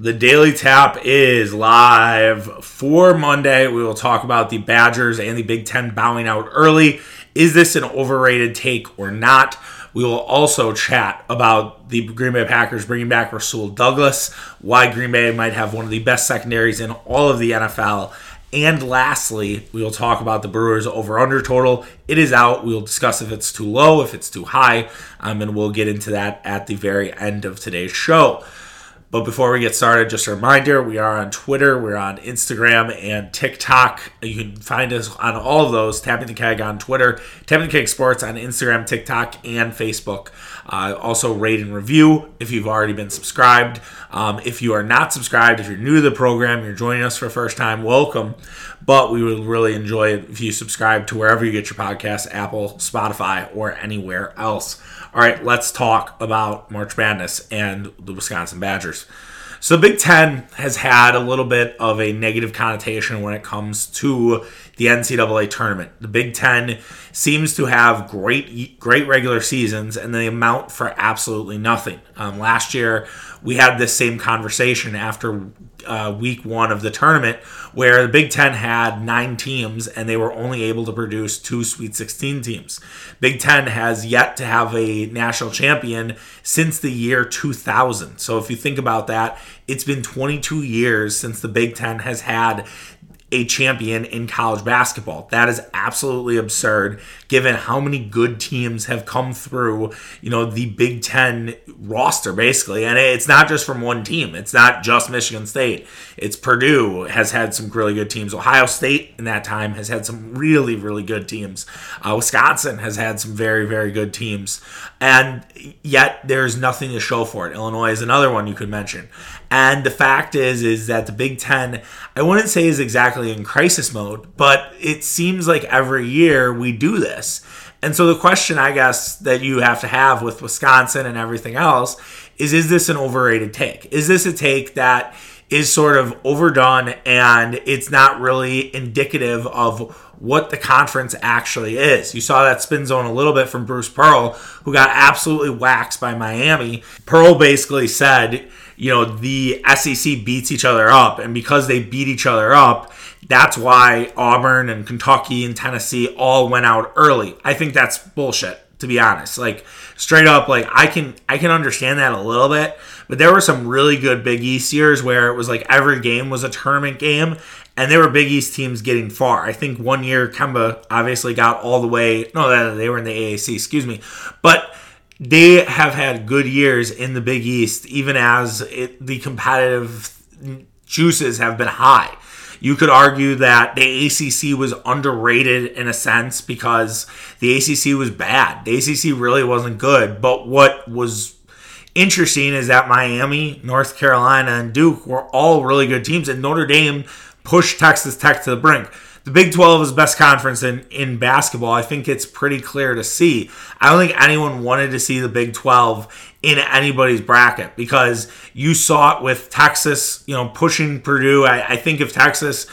The Daily Tap is live for Monday. We will talk about the Badgers and the Big Ten bowing out early. Is this an overrated take or not? We will also chat about the Green Bay Packers bringing back Rasul Douglas, why Green Bay might have one of the best secondaries in all of the NFL. And lastly, we will talk about the Brewers over under total. It is out. We will discuss if it's too low, if it's too high, um, and we'll get into that at the very end of today's show. But before we get started, just a reminder we are on Twitter, we're on Instagram and TikTok. You can find us on all of those Tapping the Keg on Twitter, Tapping the Keg Sports on Instagram, TikTok, and Facebook. Uh, also, rate and review if you've already been subscribed. Um, if you are not subscribed, if you're new to the program, you're joining us for the first time, welcome. But we would really enjoy it if you subscribe to wherever you get your podcasts Apple, Spotify, or anywhere else. All right, let's talk about March Madness and the Wisconsin Badgers. So Big Ten has had a little bit of a negative connotation when it comes to the NCAA tournament. The Big Ten seems to have great, great regular seasons, and they amount for absolutely nothing. Um, last year, we had this same conversation after uh, week one of the tournament, where the Big Ten had nine teams and they were only able to produce two Sweet 16 teams. Big Ten has yet to have a national champion since the year 2000. So if you think about that, it's been 22 years since the Big Ten has had a champion in college basketball. That is absolutely absurd given how many good teams have come through, you know, the Big 10 roster basically. And it's not just from one team. It's not just Michigan State. It's Purdue has had some really good teams. Ohio State in that time has had some really really good teams. Uh, Wisconsin has had some very very good teams. And yet there's nothing to show for it. Illinois is another one you could mention. And the fact is, is that the Big Ten, I wouldn't say is exactly in crisis mode, but it seems like every year we do this. And so the question, I guess, that you have to have with Wisconsin and everything else is: Is this an overrated take? Is this a take that is sort of overdone and it's not really indicative of what the conference actually is. You saw that spin zone a little bit from Bruce Pearl, who got absolutely waxed by Miami. Pearl basically said, you know, the SEC beats each other up, and because they beat each other up, that's why Auburn and Kentucky and Tennessee all went out early. I think that's bullshit, to be honest. Like straight up, like I can I can understand that a little bit, but there were some really good Big East years where it was like every game was a tournament game, and there were Big East teams getting far. I think one year Kemba obviously got all the way. No, they were in the AAC. Excuse me, but they have had good years in the Big East, even as it, the competitive juices have been high. You could argue that the ACC was underrated in a sense because the ACC was bad. The ACC really wasn't good. But what was interesting is that Miami, North Carolina, and Duke were all really good teams, and Notre Dame pushed Texas Tech to the brink the Big 12 is best conference in, in basketball. I think it's pretty clear to see. I don't think anyone wanted to see the Big 12 in anybody's bracket because you saw it with Texas, you know, pushing Purdue. I, I think if Texas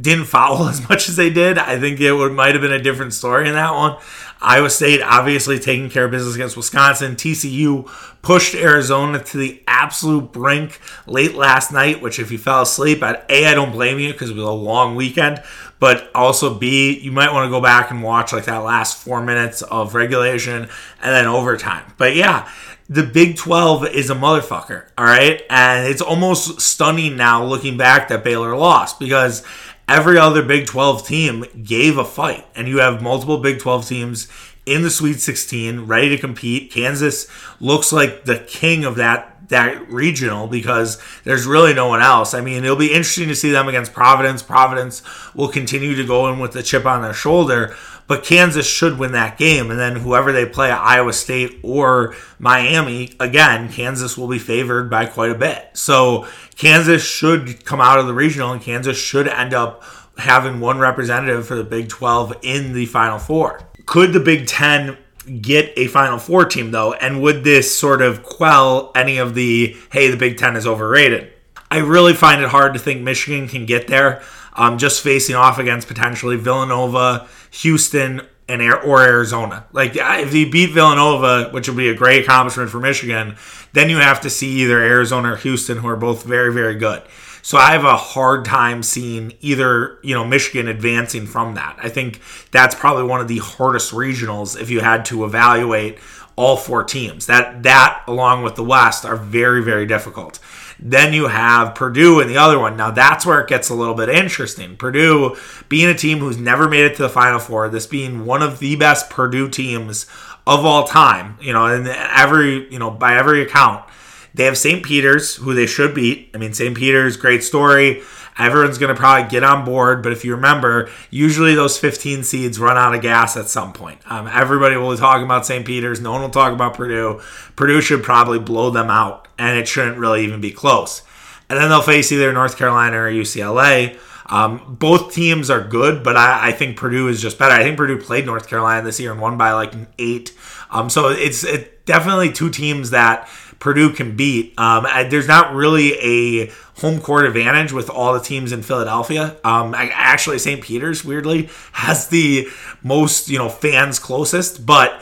didn't foul as much as they did, I think it would might have been a different story in that one. Iowa State obviously taking care of business against Wisconsin. TCU pushed Arizona to the absolute brink late last night, which if you fell asleep, at A, I don't blame you because it was a long weekend. But also B, you might want to go back and watch like that last four minutes of regulation and then overtime. But yeah, the Big 12 is a motherfucker, all right? And it's almost stunning now looking back that Baylor lost because every other Big 12 team gave a fight, and you have multiple Big 12 teams in the Sweet 16 ready to compete. Kansas looks like the king of that that regional because there's really no one else. I mean, it'll be interesting to see them against Providence. Providence will continue to go in with the chip on their shoulder, but Kansas should win that game. And then whoever they play, Iowa State or Miami, again, Kansas will be favored by quite a bit. So Kansas should come out of the regional, and Kansas should end up having one representative for the Big 12 in the Final Four. Could the Big 10 get a Final Four team, though? And would this sort of quell any of the, hey, the Big 10 is overrated? I really find it hard to think Michigan can get there. Um, just facing off against potentially Villanova, Houston, and or Arizona. Like if you beat Villanova, which would be a great accomplishment for Michigan, then you have to see either Arizona or Houston, who are both very very good. So I have a hard time seeing either, you know, Michigan advancing from that. I think that's probably one of the hardest regionals if you had to evaluate all four teams. That that along with the West are very very difficult. Then you have Purdue in the other one. Now that's where it gets a little bit interesting. Purdue being a team who's never made it to the Final Four, this being one of the best Purdue teams of all time, you know, and every, you know, by every account. They have St. Peter's, who they should beat. I mean, St. Peter's, great story. Everyone's going to probably get on board, but if you remember, usually those 15 seeds run out of gas at some point. Um, everybody will be talking about St. Peter's. No one will talk about Purdue. Purdue should probably blow them out, and it shouldn't really even be close. And then they'll face either North Carolina or UCLA. Um, both teams are good, but I, I, think Purdue is just better. I think Purdue played North Carolina this year and won by like an eight. Um, so it's it, definitely two teams that Purdue can beat. Um, there's not really a home court advantage with all the teams in Philadelphia. Um, actually, St. Peter's weirdly has the most you know fans closest, but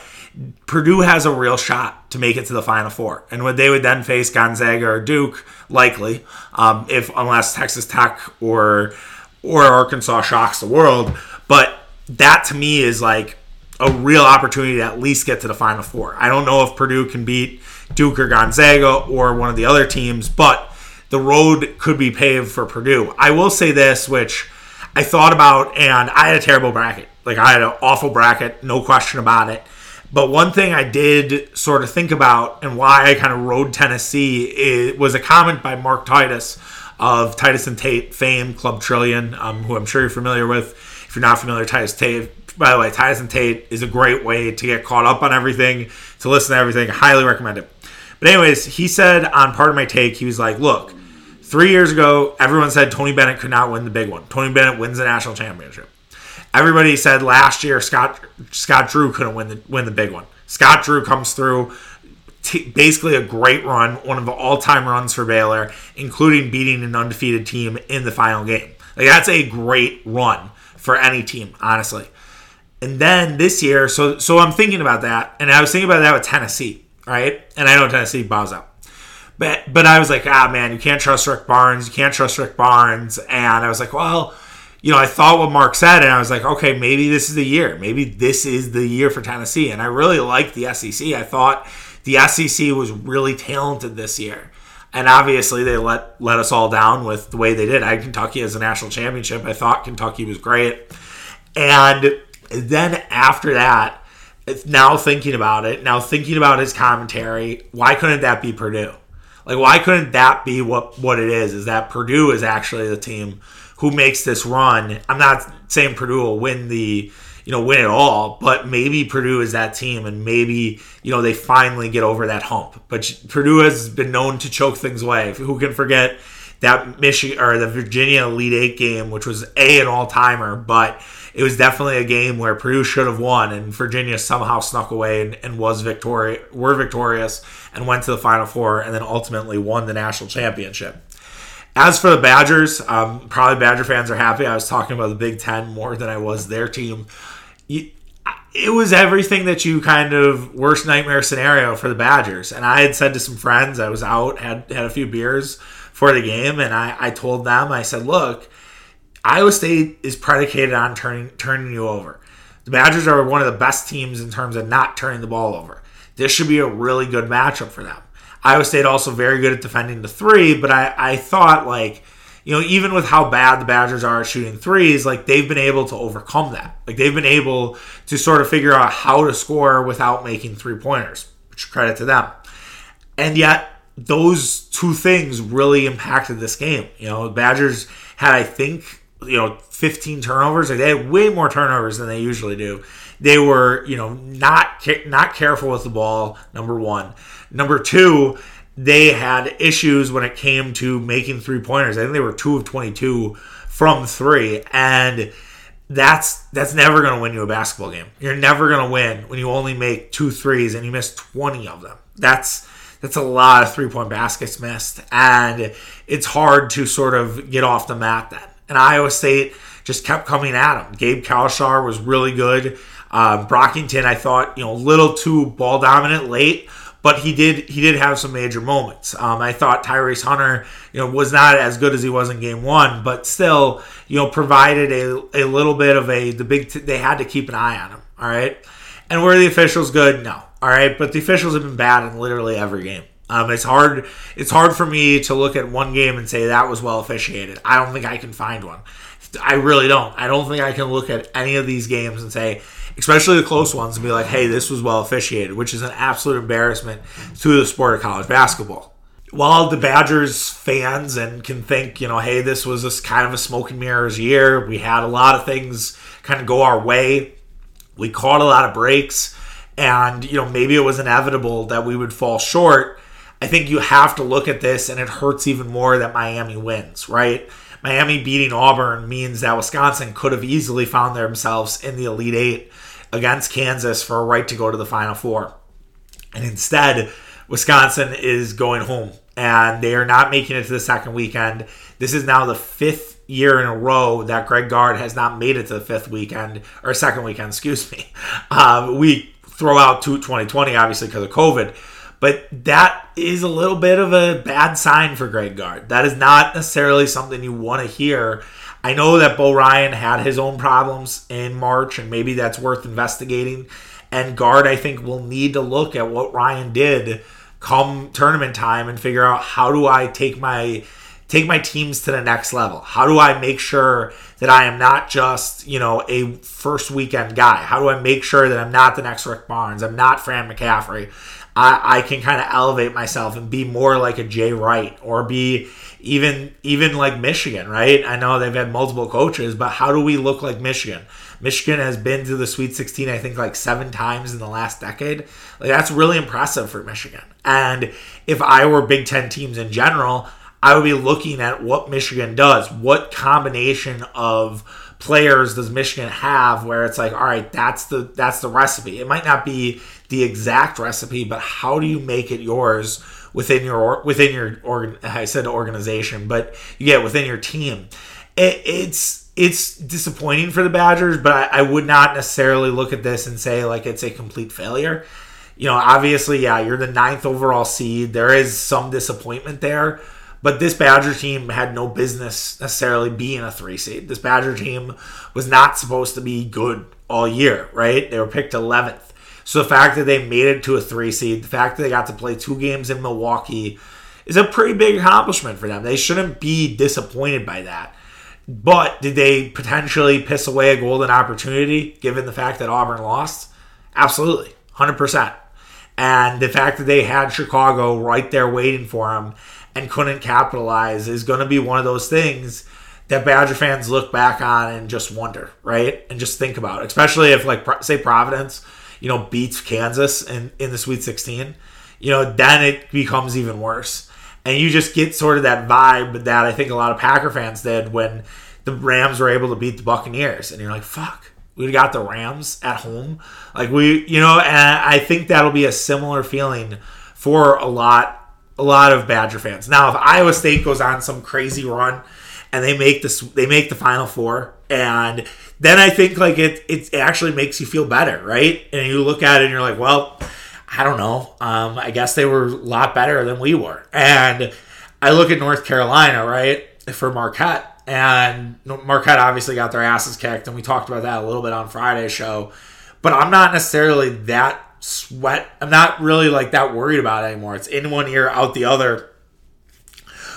Purdue has a real shot to make it to the Final Four, and they would then face Gonzaga or Duke, likely, um, if unless Texas Tech or or Arkansas shocks the world. But that to me is like a real opportunity to at least get to the Final Four. I don't know if Purdue can beat Duke or Gonzaga or one of the other teams, but the road could be paved for Purdue. I will say this, which I thought about, and I had a terrible bracket. Like, I had an awful bracket, no question about it. But one thing I did sort of think about and why I kind of rode Tennessee was a comment by Mark Titus of Titus and Tate fame, Club Trillion, um, who I'm sure you're familiar with. If you're not familiar, Titus Tate by the way, Titus and Tate is a great way to get caught up on everything, to listen to everything. Highly recommend it. But anyways, he said on part of my take, he was like, "Look, three years ago, everyone said Tony Bennett could not win the big one. Tony Bennett wins the national championship. Everybody said last year Scott Scott Drew couldn't win the win the big one. Scott Drew comes through." T- basically a great run, one of the all-time runs for Baylor, including beating an undefeated team in the final game. Like that's a great run for any team, honestly. And then this year, so so I'm thinking about that, and I was thinking about that with Tennessee, right? And I know Tennessee bows out. But but I was like, ah man, you can't trust Rick Barnes, you can't trust Rick Barnes. And I was like, well, you know, I thought what Mark said, and I was like, okay, maybe this is the year. Maybe this is the year for Tennessee. And I really liked the SEC. I thought the SEC was really talented this year. And obviously, they let let us all down with the way they did. I had Kentucky as a national championship. I thought Kentucky was great, and then after that, now thinking about it, now thinking about his commentary, why couldn't that be Purdue? Like, why couldn't that be what, what it is? Is that Purdue is actually the team who makes this run? I'm not saying Purdue will win the, you know, win it all, but maybe Purdue is that team and maybe, you know, they finally get over that hump. But Purdue has been known to choke things away. Who can forget that Michigan or the Virginia Elite Eight game, which was A, an all timer, but it was definitely a game where Purdue should have won, and Virginia somehow snuck away and, and was victorious, were victorious, and went to the Final Four, and then ultimately won the national championship. As for the Badgers, um, probably Badger fans are happy. I was talking about the Big Ten more than I was their team. It was everything that you kind of worst nightmare scenario for the Badgers. And I had said to some friends, I was out, had had a few beers for the game, and I, I told them, I said, look, Iowa State is predicated on turning turning you over. The Badgers are one of the best teams in terms of not turning the ball over. This should be a really good matchup for them. Iowa State also very good at defending the three, but I, I thought like, you know, even with how bad the Badgers are at shooting threes, like they've been able to overcome that. Like they've been able to sort of figure out how to score without making three pointers, which credit to them. And yet those two things really impacted this game. You know, Badgers had, I think, you know 15 turnovers. Like they had way more turnovers than they usually do. They were you know not not careful with the ball. Number one. Number two. They had issues when it came to making three pointers. I think they were two of 22 from three, and that's that's never going to win you a basketball game. You're never going to win when you only make two threes and you miss 20 of them. That's that's a lot of three point baskets missed, and it's hard to sort of get off the mat then and Iowa State just kept coming at him. Gabe Kalscheur was really good. Um, Brockington, I thought, you know, a little too ball dominant late, but he did he did have some major moments. Um, I thought Tyrese Hunter, you know, was not as good as he was in game one, but still, you know, provided a, a little bit of a the big. T- they had to keep an eye on him. All right, and were the officials good? No. All right, but the officials have been bad in literally every game. Um, it's hard. It's hard for me to look at one game and say that was well officiated. I don't think I can find one. I really don't. I don't think I can look at any of these games and say, especially the close ones, and be like, "Hey, this was well officiated," which is an absolute embarrassment to the sport of college basketball. While the Badgers fans and can think, you know, hey, this was this kind of a smoke and mirrors year. We had a lot of things kind of go our way. We caught a lot of breaks, and you know, maybe it was inevitable that we would fall short I think you have to look at this, and it hurts even more that Miami wins, right? Miami beating Auburn means that Wisconsin could have easily found themselves in the Elite Eight against Kansas for a right to go to the Final Four. And instead, Wisconsin is going home and they are not making it to the second weekend. This is now the fifth year in a row that Greg Gard has not made it to the fifth weekend or second weekend, excuse me. Um, we throw out 2020 obviously because of COVID, but that is a little bit of a bad sign for Greg Gard. That is not necessarily something you want to hear. I know that Bo Ryan had his own problems in March, and maybe that's worth investigating. And Gard, I think, will need to look at what Ryan did come tournament time and figure out how do I take my take my teams to the next level? How do I make sure that I am not just, you know, a first weekend guy? How do I make sure that I'm not the next Rick Barnes? I'm not Fran McCaffery. I, I can kind of elevate myself and be more like a Jay Wright or be even even like Michigan, right? I know they've had multiple coaches, but how do we look like Michigan? Michigan has been to the Sweet 16, I think, like seven times in the last decade. Like that's really impressive for Michigan. And if I were Big Ten teams in general, I would be looking at what Michigan does, what combination of players does Michigan have where it's like, all right, that's the that's the recipe. It might not be the exact recipe, but how do you make it yours within your within your? I said organization, but yeah, within your team. It, it's it's disappointing for the Badgers, but I, I would not necessarily look at this and say like it's a complete failure. You know, obviously, yeah, you're the ninth overall seed. There is some disappointment there, but this Badger team had no business necessarily being a three seed. This Badger team was not supposed to be good all year, right? They were picked 11th. So the fact that they made it to a three seed, the fact that they got to play two games in Milwaukee is a pretty big accomplishment for them. They shouldn't be disappointed by that. But did they potentially piss away a golden opportunity given the fact that Auburn lost? Absolutely, 100%. And the fact that they had Chicago right there waiting for them and couldn't capitalize is going to be one of those things that Badger fans look back on and just wonder, right? And just think about, especially if, like, say Providence you know, beats Kansas in, in the Sweet 16, you know, then it becomes even worse. And you just get sort of that vibe that I think a lot of Packer fans did when the Rams were able to beat the Buccaneers. And you're like, fuck, we got the Rams at home. Like we, you know, and I think that'll be a similar feeling for a lot, a lot of Badger fans. Now, if Iowa State goes on some crazy run and they make this, they make the Final Four, and then I think like it it actually makes you feel better, right? And you look at it and you're like, well, I don't know. Um, I guess they were a lot better than we were. And I look at North Carolina, right, for Marquette, and Marquette obviously got their asses kicked, and we talked about that a little bit on Friday's show. But I'm not necessarily that sweat. I'm not really like that worried about it anymore. It's in one ear, out the other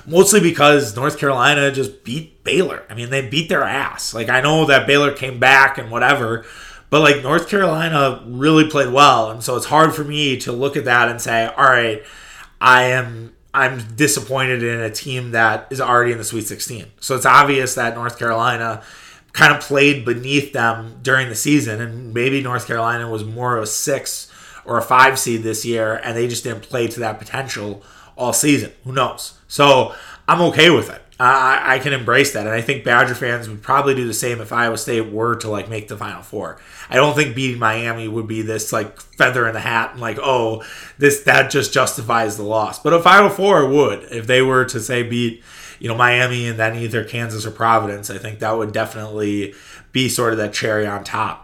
mostly because North Carolina just beat Baylor. I mean, they beat their ass. Like I know that Baylor came back and whatever, but like North Carolina really played well, and so it's hard for me to look at that and say, all right, I am I'm disappointed in a team that is already in the Sweet 16. So it's obvious that North Carolina kind of played beneath them during the season, and maybe North Carolina was more of a six or a five seed this year, and they just didn't play to that potential all season. Who knows? So I'm okay with it. I, I can embrace that, and I think Badger fans would probably do the same if Iowa State were to like make the Final Four. I don't think beating Miami would be this like feather in the hat and like oh this that just justifies the loss. But a Final Four would if they were to say beat you know Miami and then either Kansas or Providence. I think that would definitely be sort of that cherry on top.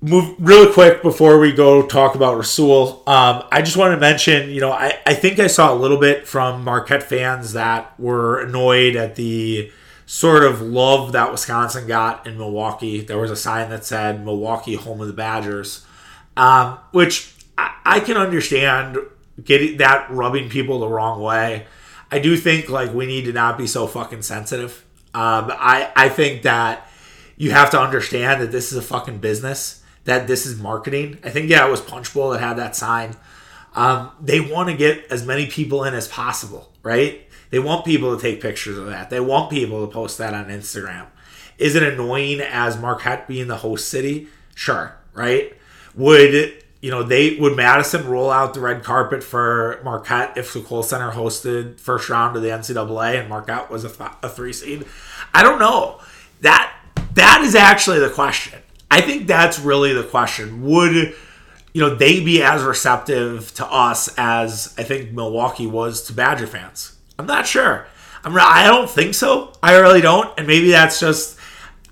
Move really quick before we go talk about Rasul. Um, I just want to mention, you know, I, I think I saw a little bit from Marquette fans that were annoyed at the sort of love that Wisconsin got in Milwaukee. There was a sign that said Milwaukee, home of the Badgers, um, which I, I can understand getting that rubbing people the wrong way. I do think like we need to not be so fucking sensitive. Um, I I think that you have to understand that this is a fucking business. That this is marketing. I think yeah, it was Punchbowl that had that sign. Um, they want to get as many people in as possible, right? They want people to take pictures of that. They want people to post that on Instagram. Is it annoying as Marquette being the host city? Sure, right? Would you know, they would Madison roll out the red carpet for Marquette if the Kohl Center hosted first round of the NCAA and Marquette was a, th- a three seed. I don't know. That that is actually the question. I think that's really the question. Would you know they be as receptive to us as I think Milwaukee was to Badger fans? I'm not sure. I'm I don't think so. I really don't. And maybe that's just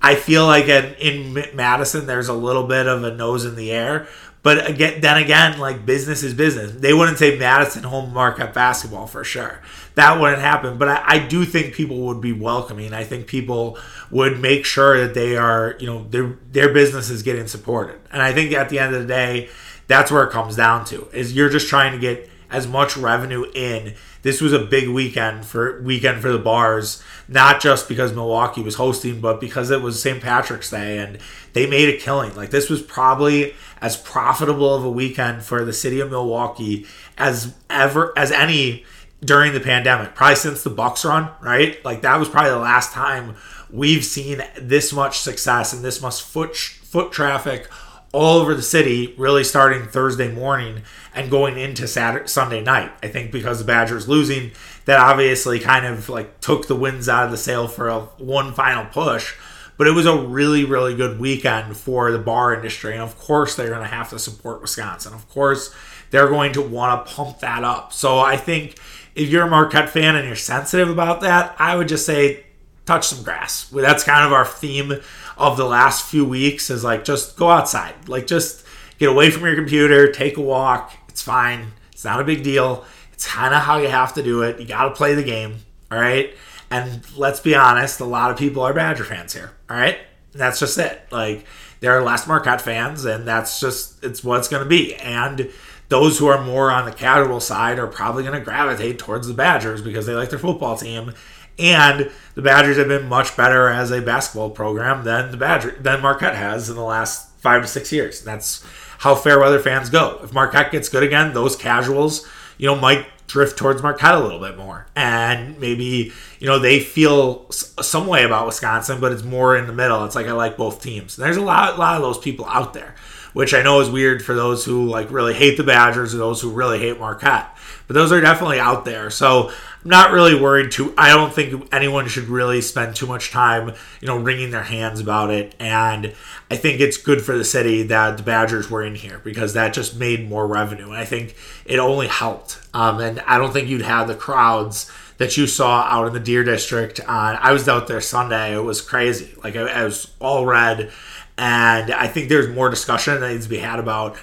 I feel like in, in Madison there's a little bit of a nose in the air but again, then again, like business is business. They wouldn't say Madison home Marquette basketball for sure. That wouldn't happen. But I, I, do think people would be welcoming. I think people would make sure that they are, you know, their their business is getting supported. And I think at the end of the day, that's where it comes down to is you're just trying to get as much revenue in. This was a big weekend for weekend for the bars, not just because Milwaukee was hosting, but because it was St. Patrick's Day and they made a killing. Like this was probably as profitable of a weekend for the city of Milwaukee as ever as any during the pandemic. Probably since the Bucks run, right? Like that was probably the last time we've seen this much success and this much foot foot traffic all over the city really starting Thursday morning and going into Saturday Sunday night. I think because the Badgers losing that obviously kind of like took the winds out of the sail for a one final push. But it was a really, really good weekend for the bar industry. And of course, they're going to have to support Wisconsin. Of course, they're going to want to pump that up. So I think if you're a Marquette fan and you're sensitive about that, I would just say touch some grass. That's kind of our theme of the last few weeks is like just go outside. Like just get away from your computer, take a walk. It's fine. It's not a big deal. It's kind of how you have to do it. You got to play the game. All right. And let's be honest, a lot of people are Badger fans here. All right. That's just it. Like there are less Marquette fans, and that's just it's what it's going to be. And those who are more on the casual side are probably going to gravitate towards the Badgers because they like their football team. And the Badgers have been much better as a basketball program than the Badger than Marquette has in the last five to six years. That's how fair weather fans go. If Marquette gets good again, those casuals, you know, might drift towards Marquette a little bit more. And maybe, you know, they feel some way about Wisconsin, but it's more in the middle. It's like I like both teams. There's a lot, lot of those people out there, which I know is weird for those who like really hate the Badgers or those who really hate Marquette. But those are definitely out there. So I'm not really worried too. I don't think anyone should really spend too much time, you know, wringing their hands about it. And I think it's good for the city that the Badgers were in here because that just made more revenue. And I think it only helped. Um, and I don't think you'd have the crowds that you saw out in the Deer District. On I was out there Sunday. It was crazy. Like it, it was all red. And I think there's more discussion that needs to be had about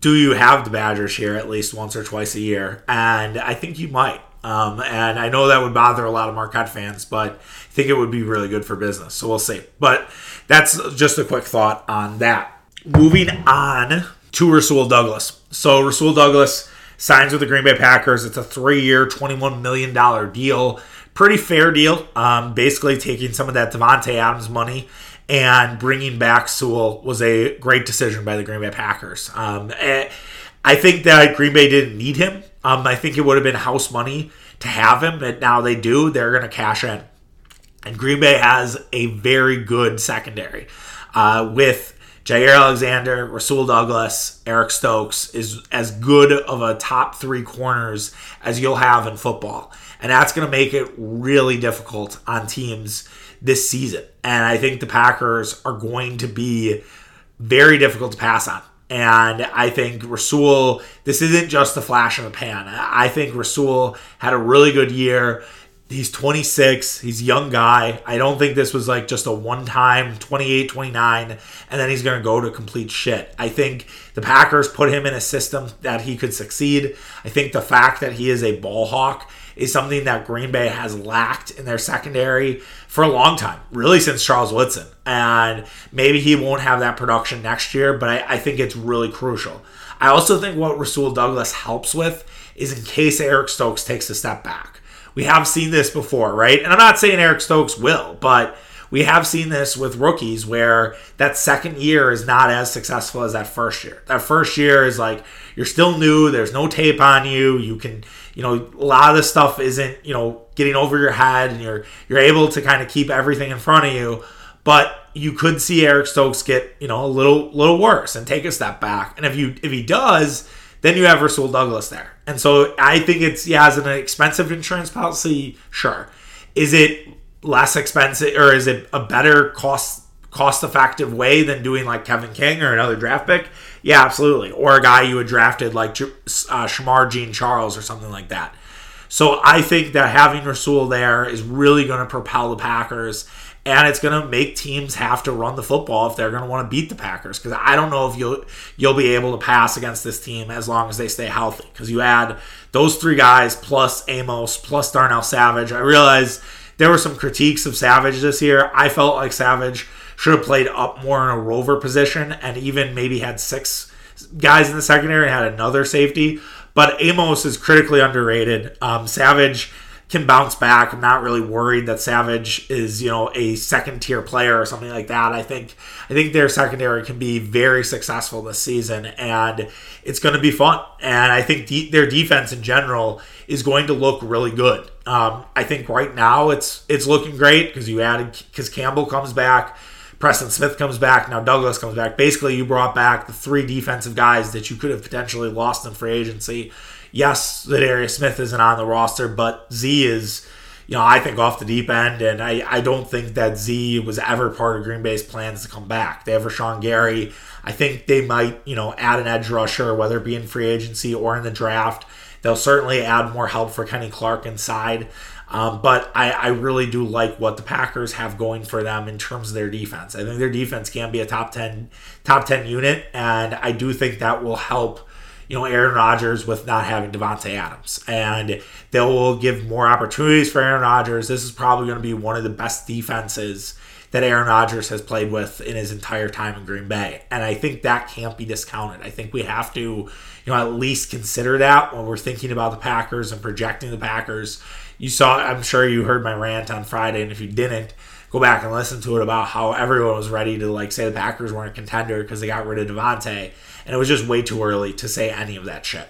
do you have the Badgers here at least once or twice a year? And I think you might. Um, and I know that would bother a lot of Marquette fans, but I think it would be really good for business. So we'll see. But that's just a quick thought on that. Moving on to Rasul Douglas. So Rasul Douglas signs with the Green Bay Packers. It's a three-year, $21 million deal. Pretty fair deal. Um, basically taking some of that Davante Adams money and bringing back Sewell was a great decision by the Green Bay Packers. Um, eh, I think that Green Bay didn't need him. Um, I think it would have been house money to have him, but now they do. They're going to cash in. And Green Bay has a very good secondary uh, with Jaire Alexander, Rasul Douglas, Eric Stokes is as good of a top three corners as you'll have in football. And that's going to make it really difficult on teams this season. And I think the Packers are going to be very difficult to pass on. And I think Rasul, this isn't just a flash in the pan. I think Rasul had a really good year. He's 26. He's a young guy. I don't think this was like just a one time 28, 29, and then he's going to go to complete shit. I think the Packers put him in a system that he could succeed. I think the fact that he is a ball hawk is something that Green Bay has lacked in their secondary for a long time, really since Charles Woodson. And maybe he won't have that production next year, but I, I think it's really crucial. I also think what Rasul Douglas helps with is in case Eric Stokes takes a step back. We have seen this before, right? And I'm not saying Eric Stokes will, but we have seen this with rookies where that second year is not as successful as that first year. That first year is like you're still new, there's no tape on you, you can, you know, a lot of this stuff isn't, you know, getting over your head and you're you're able to kind of keep everything in front of you, but you could see Eric Stokes get, you know, a little little worse and take a step back. And if you if he does, then you have Rasul Douglas there. And so I think it's, yeah, as an expensive insurance policy, sure. Is it less expensive or is it a better cost cost effective way than doing like Kevin King or another draft pick? Yeah, absolutely. Or a guy you had drafted like uh, Shemar Jean Charles or something like that. So I think that having Rasul there is really going to propel the Packers and it's going to make teams have to run the football if they're going to want to beat the Packers because I don't know if you'll you'll be able to pass against this team as long as they stay healthy because you add those three guys plus Amos plus Darnell Savage. I realize there were some critiques of Savage this year. I felt like Savage should have played up more in a rover position and even maybe had six guys in the secondary and had another safety. But Amos is critically underrated. Um, Savage can bounce back. I'm not really worried that Savage is, you know, a second tier player or something like that. I think I think their secondary can be very successful this season and it's going to be fun. And I think de- their defense in general is going to look really good. Um, I think right now it's it's looking great because you added because Campbell comes back. Preston Smith comes back. Now Douglas comes back. Basically, you brought back the three defensive guys that you could have potentially lost in free agency yes, Za'Darius Smith isn't on the roster, but Z is, you know, I think off the deep end, and I, I don't think that Z was ever part of Green Bay's plans to come back. They have Rashan Gary. I think they might, you know, add an edge rusher, whether it be in free agency or in the draft. They'll certainly add more help for Kenny Clark inside. Um, but I, I, really do like what the Packers have going for them in terms of their defense. I think their defense can be a top ten top ten unit, and I do think that will help you know, Aaron Rodgers with not having Davante Adams. And they will give more opportunities for Aaron Rodgers. This is probably going to be one of the best defenses that Aaron Rodgers has played with in his entire time in Green Bay. And I think that can't be discounted. I think we have to, you know, at least consider that when we're thinking about the Packers and projecting the Packers. You saw, I'm sure you heard my rant on Friday, and if you didn't, go back and listen to it about how everyone was ready to like say the Packers weren't a contender because they got rid of Davante and it was just way too early to say any of that shit.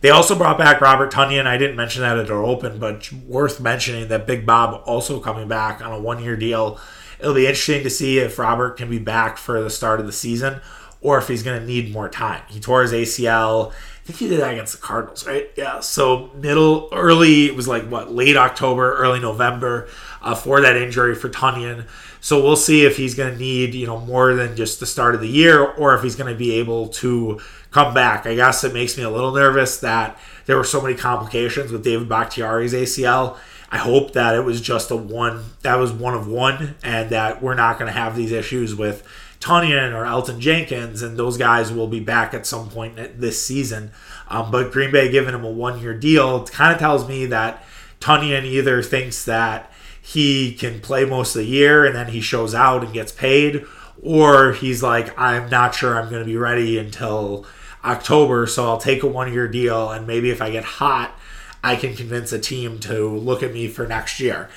They also brought back Robert Tonyan. I didn't mention that at our open, but worth mentioning that Big Bob also coming back on a one year deal. It'll be interesting to see if Robert can be back for the start of the season or if he's going to need more time. He tore his ACL. I think he did that against the Cardinals, right? Yeah. So middle, early, it was like what, late October, early November uh, for that injury for Tonyan. So we'll see if he's going to need, you know, more than just the start of the year or if he's going to be able to come back. I guess it makes me a little nervous that there were so many complications with David Bakhtiari's ACL. I hope that it was just a one, that was one of one, and that we're not going to have these issues with Tonyan or Elgton Jenkins, and those guys will be back at some point this season. Um, but Green Bay giving him a one year deal kind of tells me that Tonyan either thinks that he can play most of the year and then he shows out and gets paid, or he's like, I'm not sure I'm going to be ready until October, so I'll take a one year deal, and maybe if I get hot, I can convince a team to look at me for next year.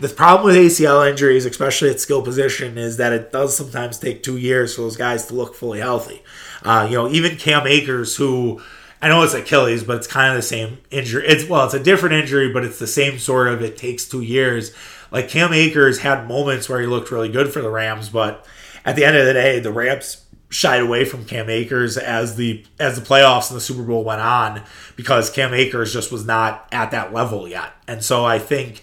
The problem with ACL injuries, especially at skill position, is that it does sometimes take two years for those guys to look fully healthy. Uh, you know, even Cam Akers, who I know it's Achilles, but it's kind of the same injury. It's well, it's a different injury, but it's the same sort of. It takes two years. Like Cam Akers had moments where he looked really good for the Rams, but at the end of the day, the Rams shied away from Cam Akers as the as the playoffs and the Super Bowl went on because Cam Akers just was not at that level yet. And so I think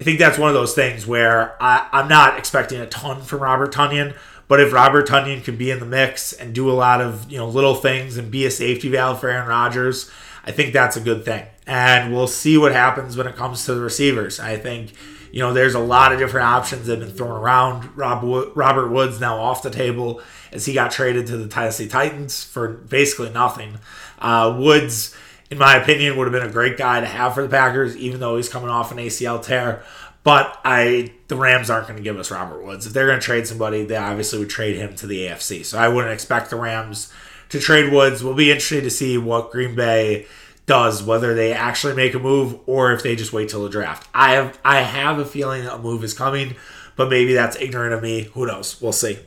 I think that's one of those things where I, I'm not expecting a ton from Robert Tonyan, but if Robert Tonyan can be in the mix and do a lot of you know little things and be a safety valve for Aaron Rodgers, I think that's a good thing. And we'll see what happens when it comes to the receivers. I think, you know, there's a lot of different options that have been thrown around. Rob, Robert Woods now off the table as he got traded to the Tennessee Titans for basically nothing. Uh, Woods, in my opinion, would have been a great guy to have for the Packers, even though he's coming off an ACL tear. But I, the Rams aren't going to give us Robert Woods. If they're going to trade somebody, they obviously would trade him to the AFC. So I wouldn't expect the Rams to trade Woods. We'll be interested to see what Green Bay does, whether they actually make a move or if they just wait till the draft. I have I have a feeling a move is coming, but maybe that's ignorant of me. Who knows? We'll see.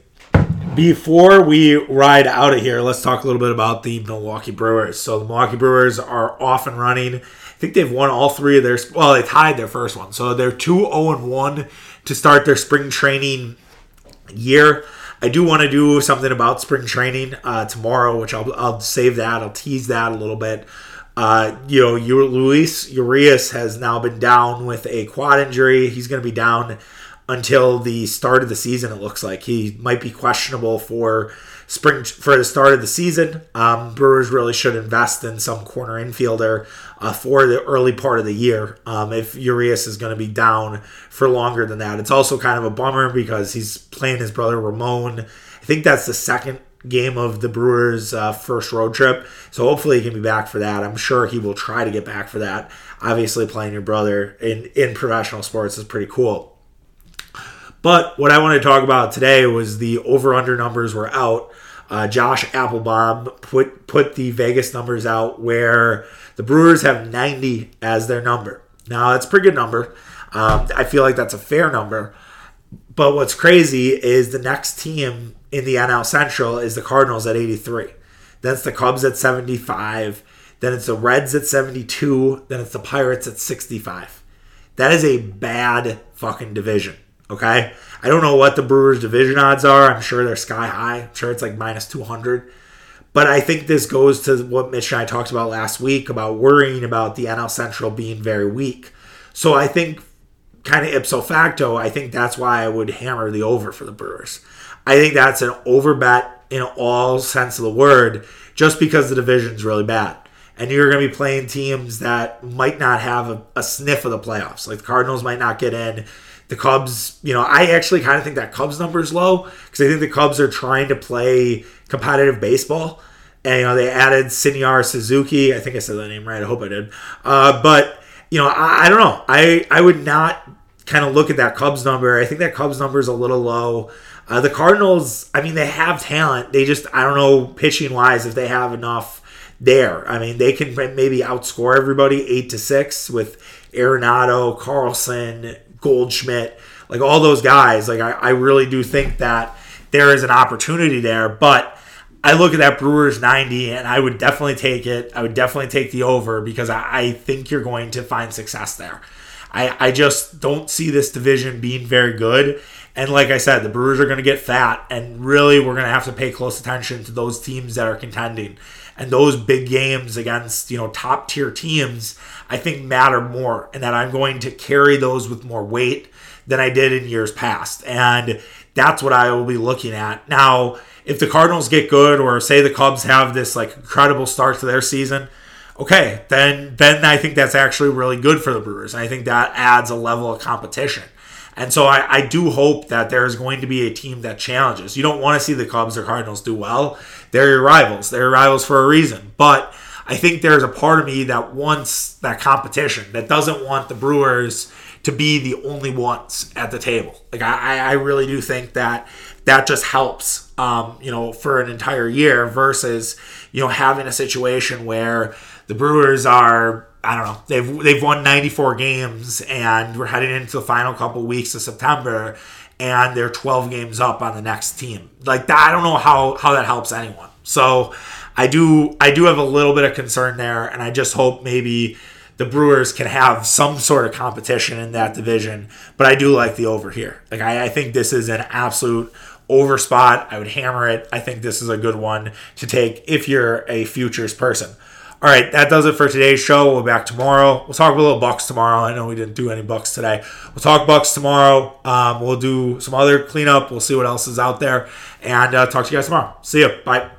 Before we ride out of here, let's talk a little bit about the Milwaukee Brewers. So the Milwaukee Brewers are off and running. I think they've won all three of their well, they tied their first one. So they're 2 0 1 to start their spring training year. I do want to do something about spring training uh, tomorrow, which I'll, I'll save that. I'll tease that a little bit. Uh, you know, Luis Urias has now been down with a quad injury. He's going to be down until the start of the season. It looks like he might be questionable for spring for the start of the season. Um, Brewers really should invest in some corner infielder uh, for the early part of the year. Um, if Urias is going to be down for longer than that, it's also kind of a bummer because he's playing his brother Ramon. I think that's the second game of the Brewers' uh, first road trip. So hopefully he can be back for that. I'm sure he will try to get back for that. Obviously, playing your brother in, in professional sports is pretty cool. But what I want to talk about today was the over under numbers were out. Uh, Josh Applebaum put put the Vegas numbers out where the Brewers have 90 as their number. Now that's a pretty good number. Um, I feel like that's a fair number. But what's crazy is the next team in the NL Central is the Cardinals at 83. Then it's the Cubs at 75. Then it's the Reds at 72. Then it's the Pirates at 65. That is a bad fucking division. Okay. I don't know what the Brewers division odds are. I'm sure they're sky high. I'm sure it's like minus 200. But I think this goes to what Mitch and I talked about last week about worrying about the NL Central being very weak. So I think, kind of ipso facto, I think that's why I would hammer the over for the Brewers. I think that's an over bet in all sense of the word, just because the division's really bad. And you're going to be playing teams that might not have a, a sniff of the playoffs. Like the Cardinals might not get in the Cubs, you know, I actually kind of think that Cubs number is low because I think the Cubs are trying to play competitive baseball. And, you know, they added Seiya Suzuki. I think I said that name right. I hope I did. Uh, but, you know, I, I don't know. I, I would not kind of look at that Cubs number. I think that Cubs number is a little low. Uh, the Cardinals, I mean, they have talent. They just, I don't know, pitching wise, if they have enough there. I mean, they can maybe outscore everybody eight to six with Arenado, Carlson, Goldschmidt, like all those guys. Like I, I really do think that there is an opportunity there, but I look at that Brewers 90 and I would definitely take it. I would definitely take the over because I, I think you're going to find success there. I, I just don't see this division being very good. And like I said, the Brewers are going to get fat, and really we're going to have to pay close attention to those teams that are contending. And those big games against, you know, top tier teams, I think matter more, and that I'm going to carry those with more weight than I did in years past. And that's what I will be looking at. Now, if the Cardinals get good, or say the Cubs have this like incredible start to their season, okay, then then I think that's actually really good for the Brewers. And I think that adds a level of competition. And so I, I do hope that there's going to be a team that challenges. You don't want to see the Cubs or Cardinals do well. They're your rivals. They're your rivals for a reason. But I think there's a part of me that wants that competition, that doesn't want the Brewers to be the only ones at the table. Like I, I really do think that that just helps, um, you know, for an entire year versus you know having a situation where the Brewers are I don't know they've they've won 94 games and we're heading into the final couple weeks of September and they're 12 games up on the next team. Like that, I don't know how how that helps anyone. So I do I do have a little bit of concern there, and I just hope maybe the Brewers can have some sort of competition in that division. But I do like the over here. Like I, I think this is an absolute over spot. I would hammer it. I think this is a good one to take if you're a futures person. All right, that does it for today's show. We'll be back tomorrow. We'll talk a little Bucks tomorrow. I know we didn't do any Bucks today. We'll talk Bucks tomorrow. Um, we'll do some other cleanup. We'll see what else is out there, and uh, talk to you guys tomorrow. See you. Bye.